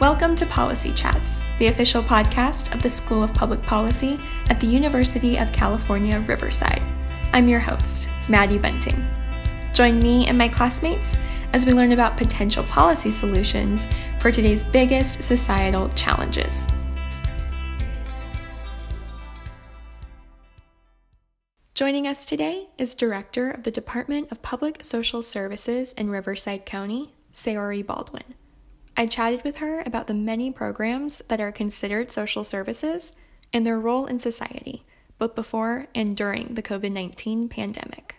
Welcome to Policy Chats, the official podcast of the School of Public Policy at the University of California, Riverside. I'm your host, Maddie Bunting. Join me and my classmates as we learn about potential policy solutions for today's biggest societal challenges. Joining us today is Director of the Department of Public Social Services in Riverside County, Sayori Baldwin. I chatted with her about the many programs that are considered social services and their role in society, both before and during the COVID 19 pandemic.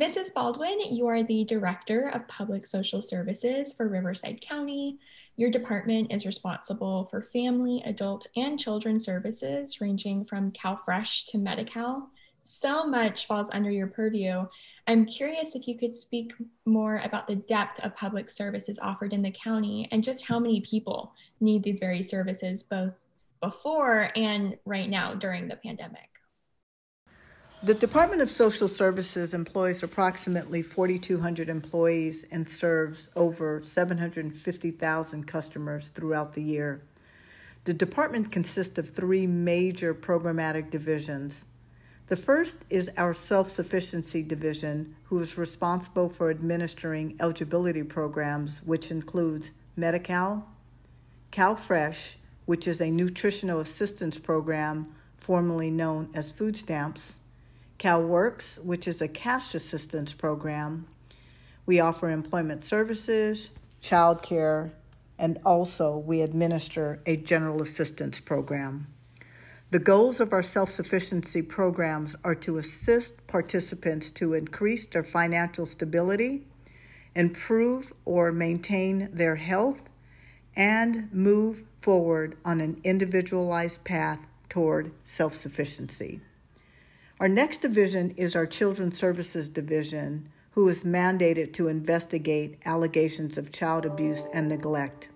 Mrs. Baldwin, you are the Director of Public Social Services for Riverside County. Your department is responsible for family, adult, and children services ranging from CalFresh to Medi Cal. So much falls under your purview. I'm curious if you could speak more about the depth of public services offered in the county and just how many people need these very services both before and right now during the pandemic. The Department of Social Services employs approximately 4,200 employees and serves over 750,000 customers throughout the year. The department consists of three major programmatic divisions the first is our self sufficiency division, who is responsible for administering eligibility programs, which includes Medi Cal, CalFresh, which is a nutritional assistance program formerly known as food stamps, CalWorks, which is a cash assistance program. We offer employment services, childcare, and also we administer a general assistance program. The goals of our self sufficiency programs are to assist participants to increase their financial stability, improve or maintain their health, and move forward on an individualized path toward self sufficiency. Our next division is our Children's Services Division, who is mandated to investigate allegations of child abuse and neglect.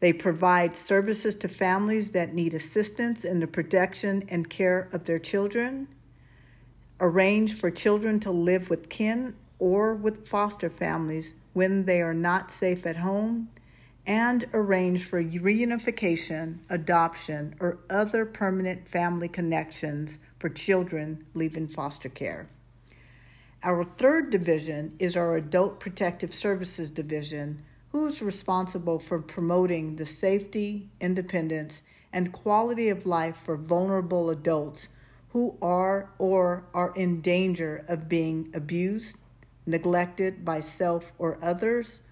They provide services to families that need assistance in the protection and care of their children, arrange for children to live with kin or with foster families when they are not safe at home, and arrange for reunification, adoption, or other permanent family connections for children leaving foster care. Our third division is our Adult Protective Services Division, who's responsible for promoting the safety, independence, and quality of life for vulnerable adults who are or are in danger of being abused, neglected by self or others,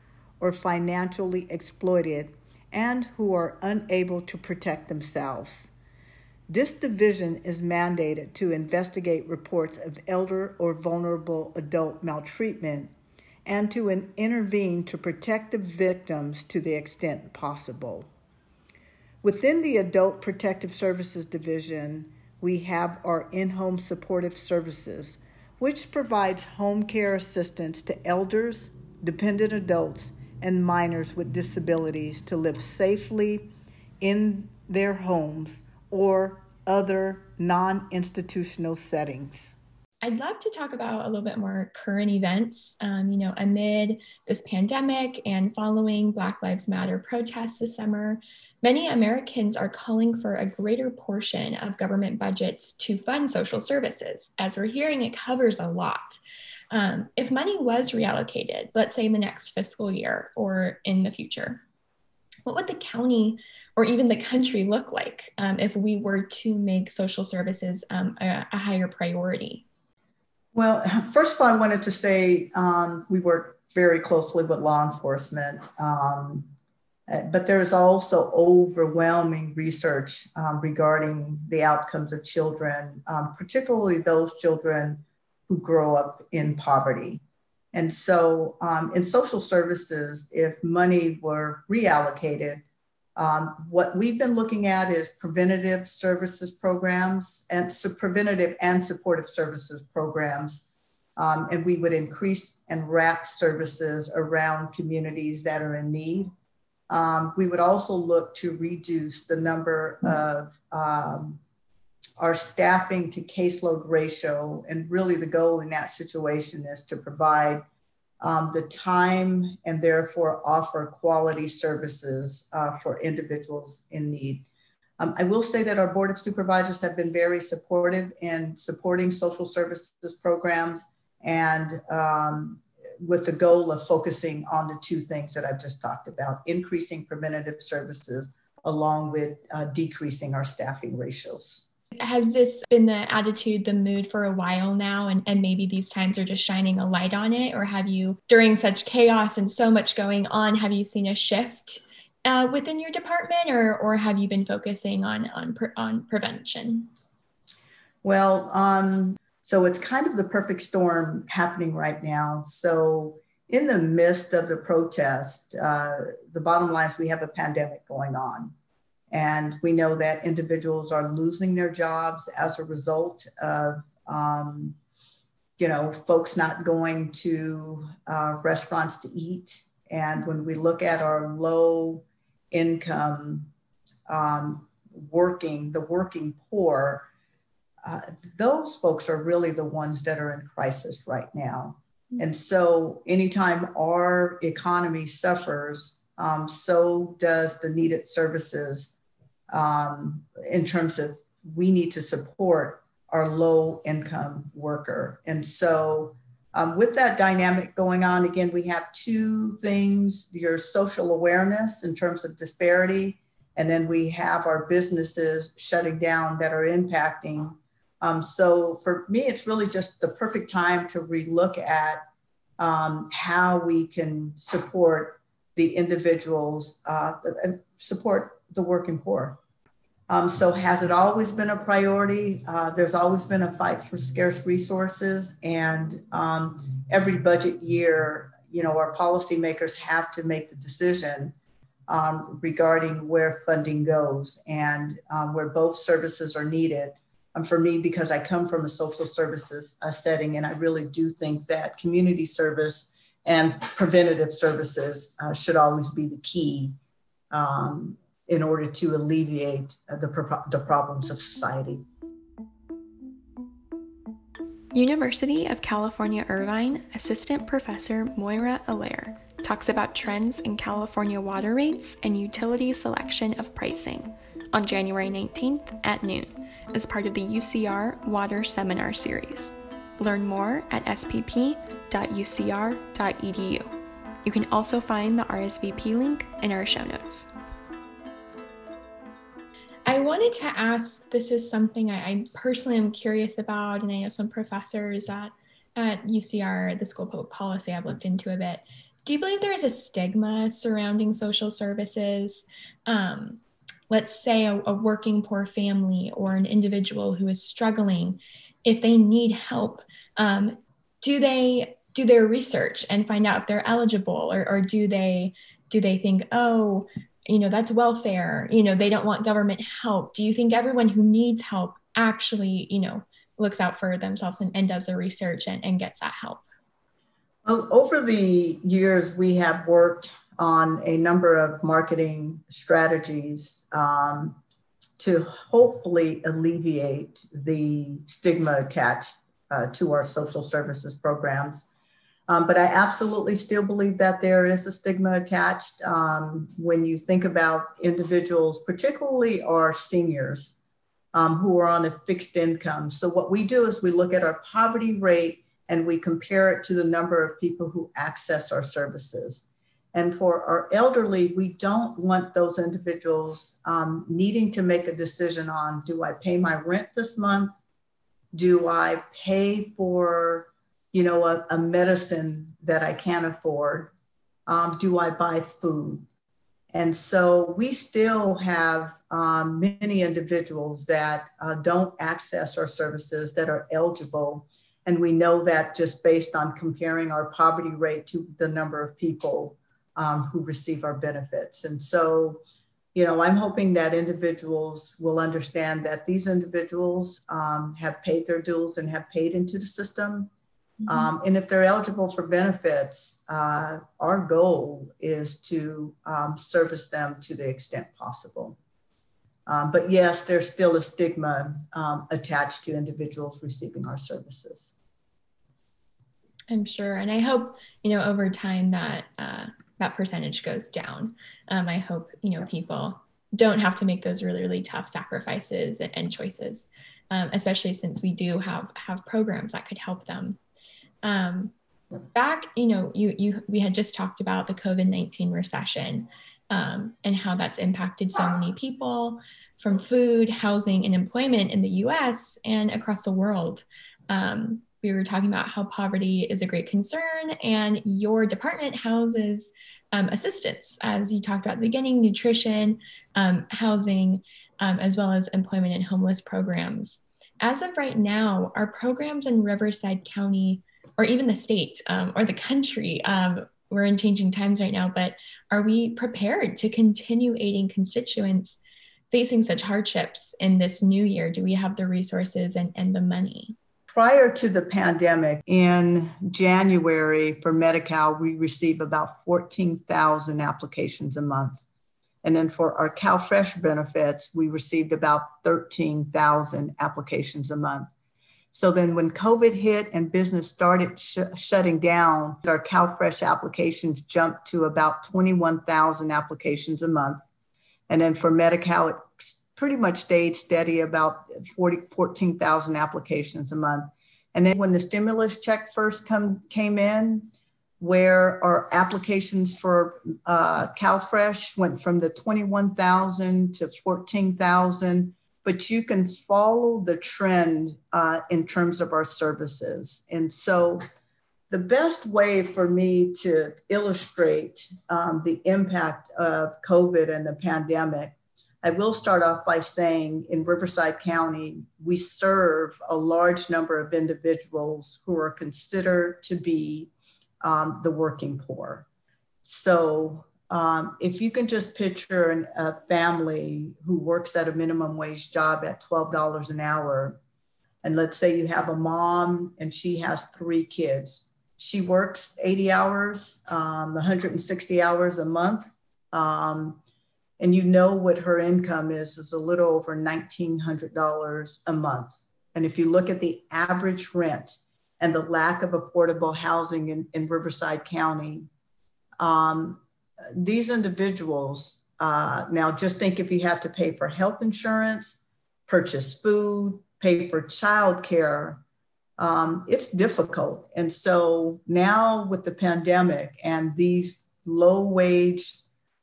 or financially exploited, and who are unable to protect themselves. This division is mandated to investigate reports of elder or vulnerable adult maltreatment and to intervene to protect the victims to the extent possible. Within the Adult Protective Services Division, we have our in home supportive services, which provides home care assistance to elders, dependent adults, and minors with disabilities to live safely in their homes or other non institutional settings. I'd love to talk about a little bit more current events. Um, you know, amid this pandemic and following Black Lives Matter protests this summer, many Americans are calling for a greater portion of government budgets to fund social services. As we're hearing, it covers a lot. Um, if money was reallocated, let's say in the next fiscal year or in the future, what would the county or even the country look like um, if we were to make social services um, a, a higher priority? Well, first of all, I wanted to say um, we work very closely with law enforcement, um, but there's also overwhelming research um, regarding the outcomes of children, um, particularly those children who grow up in poverty. And so, um, in social services, if money were reallocated, um, what we've been looking at is preventative services programs and so preventative and supportive services programs. Um, and we would increase and wrap services around communities that are in need. Um, we would also look to reduce the number of um, our staffing to caseload ratio. And really, the goal in that situation is to provide um, the time and therefore offer quality services uh, for individuals in need. Um, I will say that our Board of Supervisors have been very supportive in supporting social services programs and um, with the goal of focusing on the two things that I've just talked about increasing preventative services along with uh, decreasing our staffing ratios. Has this been the attitude, the mood for a while now, and, and maybe these times are just shining a light on it? Or have you, during such chaos and so much going on, have you seen a shift uh, within your department, or, or have you been focusing on, on, on prevention? Well, um, so it's kind of the perfect storm happening right now. So, in the midst of the protest, uh, the bottom line is we have a pandemic going on. And we know that individuals are losing their jobs as a result of, um, you know, folks not going to uh, restaurants to eat. And when we look at our low income um, working, the working poor, uh, those folks are really the ones that are in crisis right now. Mm-hmm. And so, anytime our economy suffers, um, so does the needed services um, in terms of we need to support our low income worker. And so, um, with that dynamic going on, again, we have two things your social awareness in terms of disparity, and then we have our businesses shutting down that are impacting. Um, so, for me, it's really just the perfect time to relook at um, how we can support the individuals, uh, support the working poor. Um, so, has it always been a priority? Uh, there's always been a fight for scarce resources, and um, every budget year, you know, our policymakers have to make the decision um, regarding where funding goes and um, where both services are needed. Um, for me, because I come from a social services uh, setting, and I really do think that community service and preventative services uh, should always be the key um, in order to alleviate uh, the, the problems of society. University of California Irvine Assistant Professor Maura Allaire talks about trends in California water rates and utility selection of pricing on January 19th at noon as part of the UCR Water Seminar Series. Learn more at spp.ucr.edu. You can also find the RSVP link in our show notes. I wanted to ask this is something I, I, personally am curious about, and I know some professors at, at UCR, the School of Public Policy, I've looked into a bit. Do you believe there is a stigma surrounding social services? Um, let's say a, a working poor family or an individual who is struggling, if they need help, um, do they do their research and find out if they're eligible, or, or do they do they think, oh, you know that's welfare you know they don't want government help. Do you think everyone who needs help actually you know looks out for themselves and, and does the research and, and gets that help? Well, over the years we have worked on a number of marketing strategies um, to hopefully alleviate the stigma attached uh, to our social services programs um, but I absolutely still believe that there is a stigma attached um, when you think about individuals, particularly our seniors um, who are on a fixed income. So, what we do is we look at our poverty rate and we compare it to the number of people who access our services. And for our elderly, we don't want those individuals um, needing to make a decision on do I pay my rent this month? Do I pay for you know, a, a medicine that I can't afford? Um, do I buy food? And so we still have um, many individuals that uh, don't access our services that are eligible. And we know that just based on comparing our poverty rate to the number of people um, who receive our benefits. And so, you know, I'm hoping that individuals will understand that these individuals um, have paid their dues and have paid into the system Mm-hmm. Um, and if they're eligible for benefits, uh, our goal is to um, service them to the extent possible. Um, but yes, there's still a stigma um, attached to individuals receiving our services. I'm sure. And I hope, you know, over time that uh, that percentage goes down. Um, I hope, you know, people don't have to make those really, really tough sacrifices and, and choices, um, especially since we do have have programs that could help them. Um, back, you know, you you we had just talked about the COVID nineteen recession um, and how that's impacted so many people from food, housing, and employment in the U.S. and across the world. Um, we were talking about how poverty is a great concern, and your department houses um, assistance, as you talked about at the beginning, nutrition, um, housing, um, as well as employment and homeless programs. As of right now, our programs in Riverside County, or even the state um, or the country, um, we're in changing times right now, but are we prepared to continue aiding constituents facing such hardships in this new year? Do we have the resources and, and the money? Prior to the pandemic, in January for Medi Cal, we receive about 14,000 applications a month. And then for our CalFresh benefits, we received about 13,000 applications a month. So then when COVID hit and business started sh- shutting down, our CalFresh applications jumped to about 21,000 applications a month. And then for Medi-Cal, it pretty much stayed steady about 40, 14,000 applications a month. And then when the stimulus check first come, came in, where our applications for uh, CalFresh went from the 21,000 to 14,000, but you can follow the trend uh, in terms of our services. And so the best way for me to illustrate um, the impact of COVID and the pandemic I will start off by saying in Riverside County, we serve a large number of individuals who are considered to be um, the working poor. So um, if you can just picture an, a family who works at a minimum wage job at $12 an hour, and let's say you have a mom and she has three kids. She works 80 hours, um, 160 hours a month. Um, and you know what her income is is a little over $1900 a month and if you look at the average rent and the lack of affordable housing in, in riverside county um, these individuals uh, now just think if you have to pay for health insurance purchase food pay for childcare um, it's difficult and so now with the pandemic and these low wage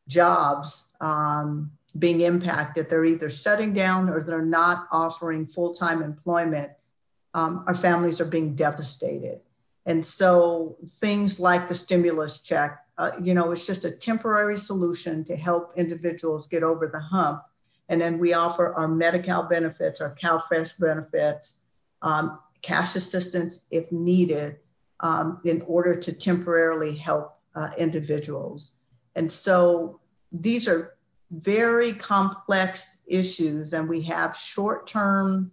jobs um, being impacted. They're either shutting down or they're not offering full time employment. Um, our families are being devastated. And so things like the stimulus check, uh, you know, it's just a temporary solution to help individuals get over the hump. And then we offer our Medi-Cal benefits, our CalFresh benefits, um, cash assistance if needed um, in order to temporarily help uh, individuals. And so these are very complex issues, and we have short term,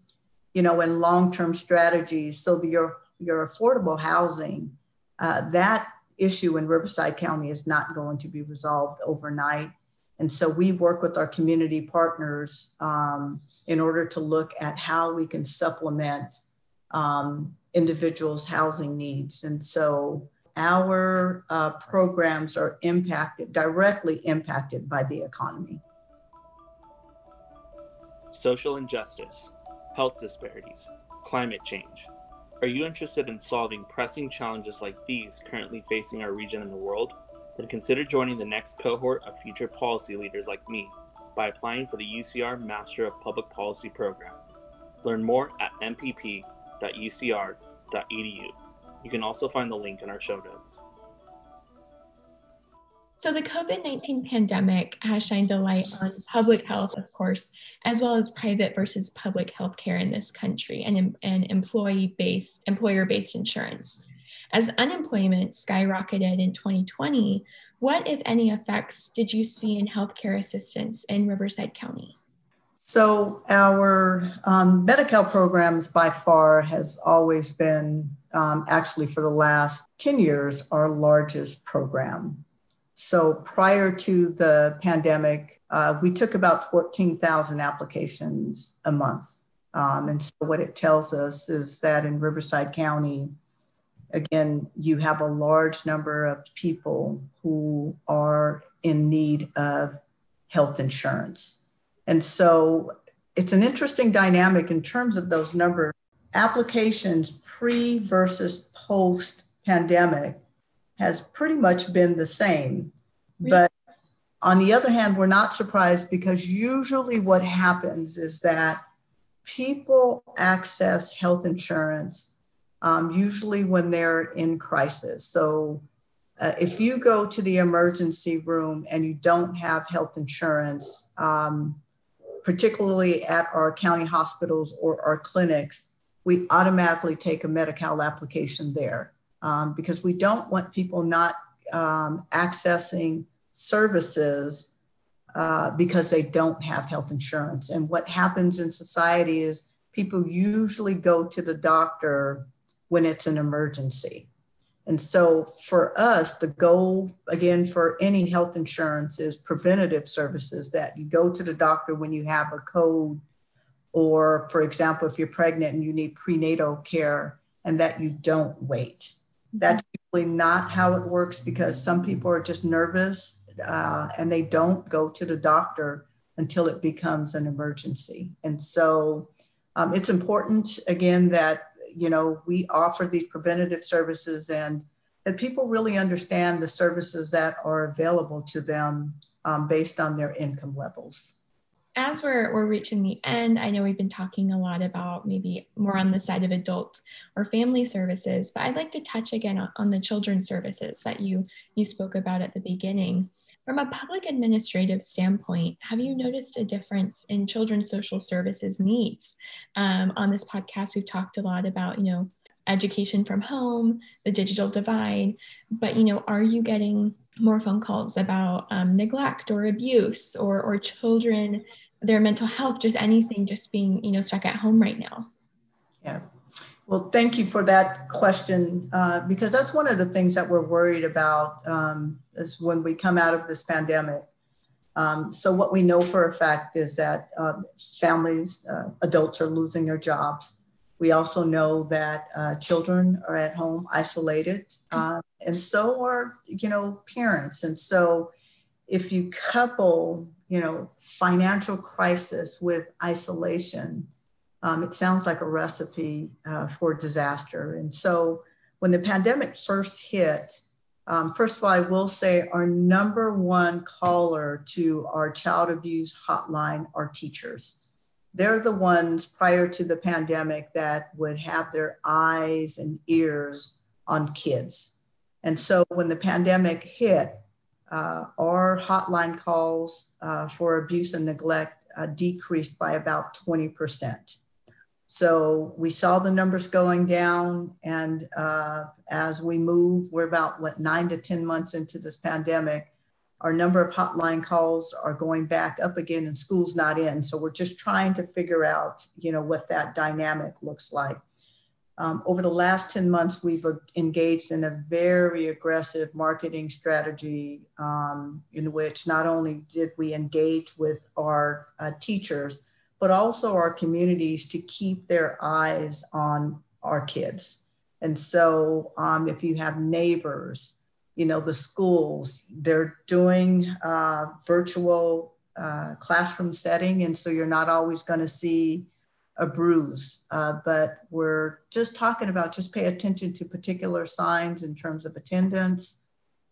you know, and long term strategies. So your your affordable housing, uh, that issue in Riverside County is not going to be resolved overnight. And so we work with our community partners um, in order to look at how we can supplement um, individuals' housing needs. And so our uh, programs are impacted, directly impacted by the economy. Social injustice, health disparities, climate change. Are you interested in solving pressing challenges like these currently facing our region and the world? Then consider joining the next cohort of future policy leaders like me by applying for the UCR Master of Public Policy program. Learn more at mpp.ucr.edu. You can also find the link in our show notes. So, the COVID 19 pandemic has shined a light on public health, of course, as well as private versus public health care in this country and, and employee based, employer based insurance. As unemployment skyrocketed in 2020, what, if any, effects did you see in healthcare assistance in Riverside County? So, our um, Medi-Cal programs by far has always been um, actually for the last 10 years, our largest program. So prior to the pandemic, uh, we took about 14,000 applications a month. Um, and so what it tells us is that in Riverside County, again, you have a large number of people who are in need of health insurance. And so it's an interesting dynamic in terms of those numbers. Applications pre versus post pandemic has pretty much been the same. But on the other hand, we're not surprised because usually what happens is that people access health insurance um, usually when they're in crisis. So uh, if you go to the emergency room and you don't have health insurance, um, particularly at our county hospitals or our clinics, we automatically take a Medi-Cal application there um, because we don't want people not um, accessing services uh, because they don't have health insurance. And what happens in society is people usually go to the doctor when it's an emergency. And so for us, the goal, again, for any health insurance is preventative services that you go to the doctor when you have a cold, or for example, if you're pregnant and you need prenatal care, and that you don't wait. That's usually not how it works because some people are just nervous uh, and they don't go to the doctor until it becomes an emergency. And so um, it's important, again, that you know, we offer these preventative services and that people really understand the services that are available to them um, based on their income levels. As we're, we're reaching the end, I know we've been talking a lot about maybe more on the side of adult or family services, but I'd like to touch again on, the children's services that you, you spoke about at the beginning. From a public administrative standpoint, have you noticed a difference in children's social services needs? Um, on this podcast, we've talked a lot about, you know, education from home, the digital divide, but, you know, are you getting more phone calls about um, neglect or abuse or, or children, their mental health, just anything just being, you know, stuck at home right now? Yeah, well, thank you for that question uh, because that's one of the things that we're worried about um, is when we come out of this pandemic. Um, so, what we know for a fact is that uh, families, uh, adults are losing their jobs. We also know that uh, children are at home isolated, uh, and so are you know parents. And so, if you couple you know financial crisis with isolation, um, it sounds like a recipe uh, for disaster. And so when the pandemic first hit, um, first of all, I will say our number one caller to our child abuse hotline are teachers. They're the ones prior to the pandemic that would have their eyes and ears on kids. And so when the pandemic hit, uh, our hotline calls uh, for abuse and neglect uh, decreased by about 20%. So we saw the numbers going down. And uh, as we move, we're about what nine to 10 months into this pandemic. Our number of hotline calls are going back up again and school's not in. So we're just trying to figure out, you know, what that dynamic looks like. Um, over the last 10 months, we've engaged in a very aggressive marketing strategy um, in which not only did we engage with our uh, teachers, but also our communities to keep their eyes on our kids. And so, um, if you have neighbors, you know, the schools, they're doing uh, virtual uh, classroom setting. And so, you're not always going to see a bruise. Uh, but we're just talking about just pay attention to particular signs in terms of attendance.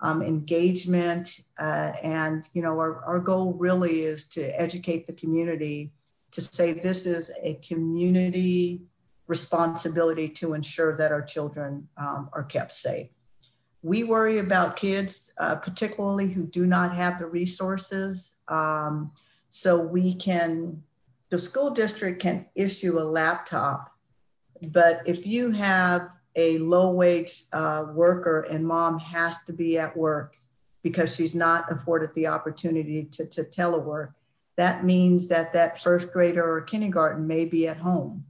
Um, engagement uh, and you know our, our goal really is to educate the community to say this is a community responsibility to ensure that our children um, are kept safe. We worry about kids, uh, particularly who do not have the resources. Um, so we can, the school district can issue a laptop, but if you have a low wage uh, worker and mom has to be at work because she's not afforded the opportunity to, to telework, that means that that first grader or kindergarten may be at home,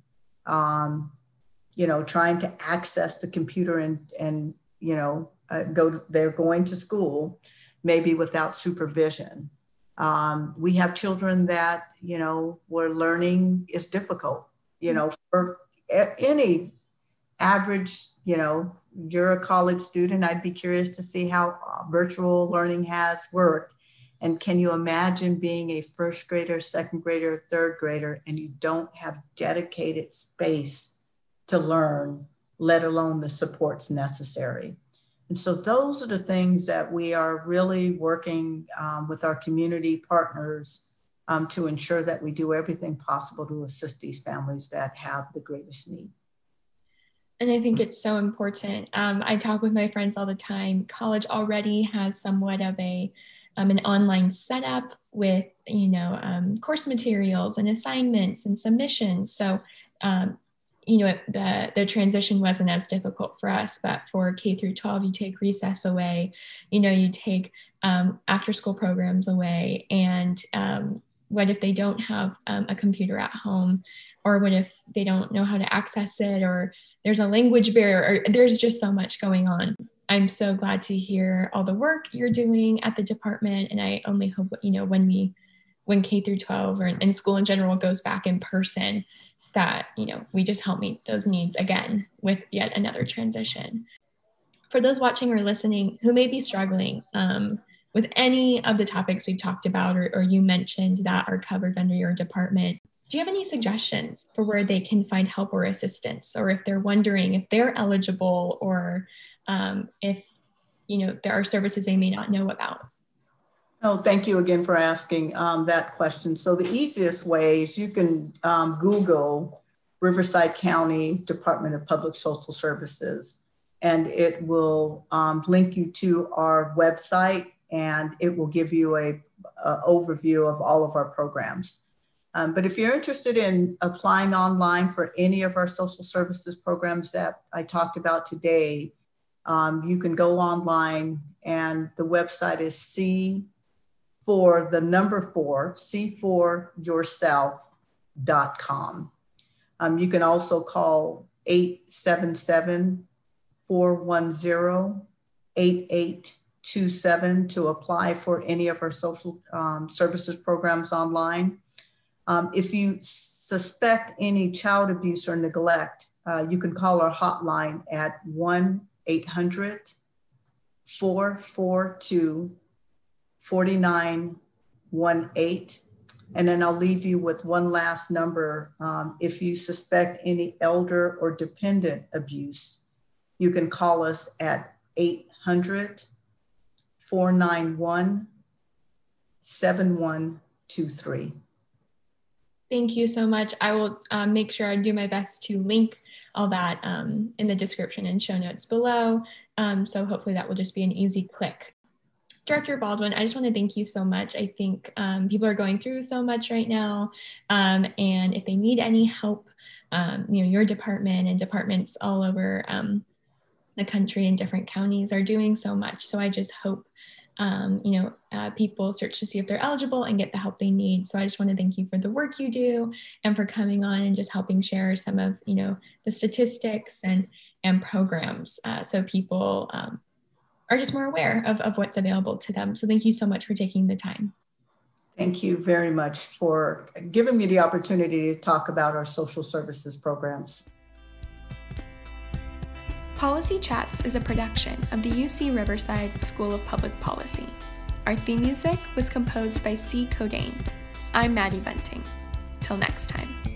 um, you know, trying to access the computer and, and you know, uh, go they're going to school, maybe without supervision. Um, we have children that, you know, where learning is difficult, you know, for any average, you know, you're a college student, I'd be curious to see how uh, virtual learning has worked. And can you imagine being a first grader, second grader, third grader, and you don't have dedicated space to learn, let alone the supports necessary? And so those are the things that we are really working um, with our community partners um, to ensure that we do everything possible to assist these families that have the greatest need. And I think it's so important. Um, I talk with my friends all the time. College already has somewhat of a um, an online setup with you know um, course materials and assignments and submissions. So um, you know the the transition wasn't as difficult for us, but for K through 12, you take recess away. You know you take um, after school programs away, and um, what if they don't have a computer at home, or what if they don't know how to access it, or there's a language barrier, or there's just so much going on. I'm so glad to hear all the work you're doing at the department. And I only hope, you know, when we, when K through 12 or in school in general goes back in person, that, you know, we just help meet those needs again with yet another transition. For those watching or listening who may be struggling um, with any of the topics we've talked about or, or you mentioned that are covered under your department, do you have any suggestions for where they can find help or assistance or if they're wondering if they're eligible or um, if you know there are services they may not know about Oh, thank you again for asking um, that question. So the easiest way is you can um, Google Riverside County Department of Public Social Services, and it will um, link you to our website, and it will give you a, a overview of all of our programs. Um, but if you're interested in applying online for any of our social services programs that I talked about today, um, you can go online and the website is C for the number four, C4yourself.com. Um, you can also call 877 410 8827 to apply for any of our social um, services programs online. Um, if you suspect any child abuse or neglect, uh, you can call our hotline at 1 800 442 4918. And then I'll leave you with one last number. Um, if you suspect any elder or dependent abuse, you can call us at 800 491 7123. Thank you so much. I will uh, make sure I do my best to link all that um, in the description and show notes below. Um, so hopefully that will just be an easy click. Director Baldwin, I just want to thank you so much. I think um, people are going through so much right now. Um, and if they need any help, um, you know, your department and departments all over um, the country and different counties are doing so much. So I just hope um, you know, uh, people search to see if they're eligible and get the help they need. So I just want to thank you for the work you do and for coming on and just helping share some of, you know, the statistics and and programs uh, so people um, are just more aware of, of what's available to them. So thank you so much for taking the time. Thank you very much for giving me the opportunity to talk about our social services programs. Policy Chats is a production of the UC Riverside School of Public Policy. Our theme music was composed by C. Codain. I'm Maddie Bunting. Till next time.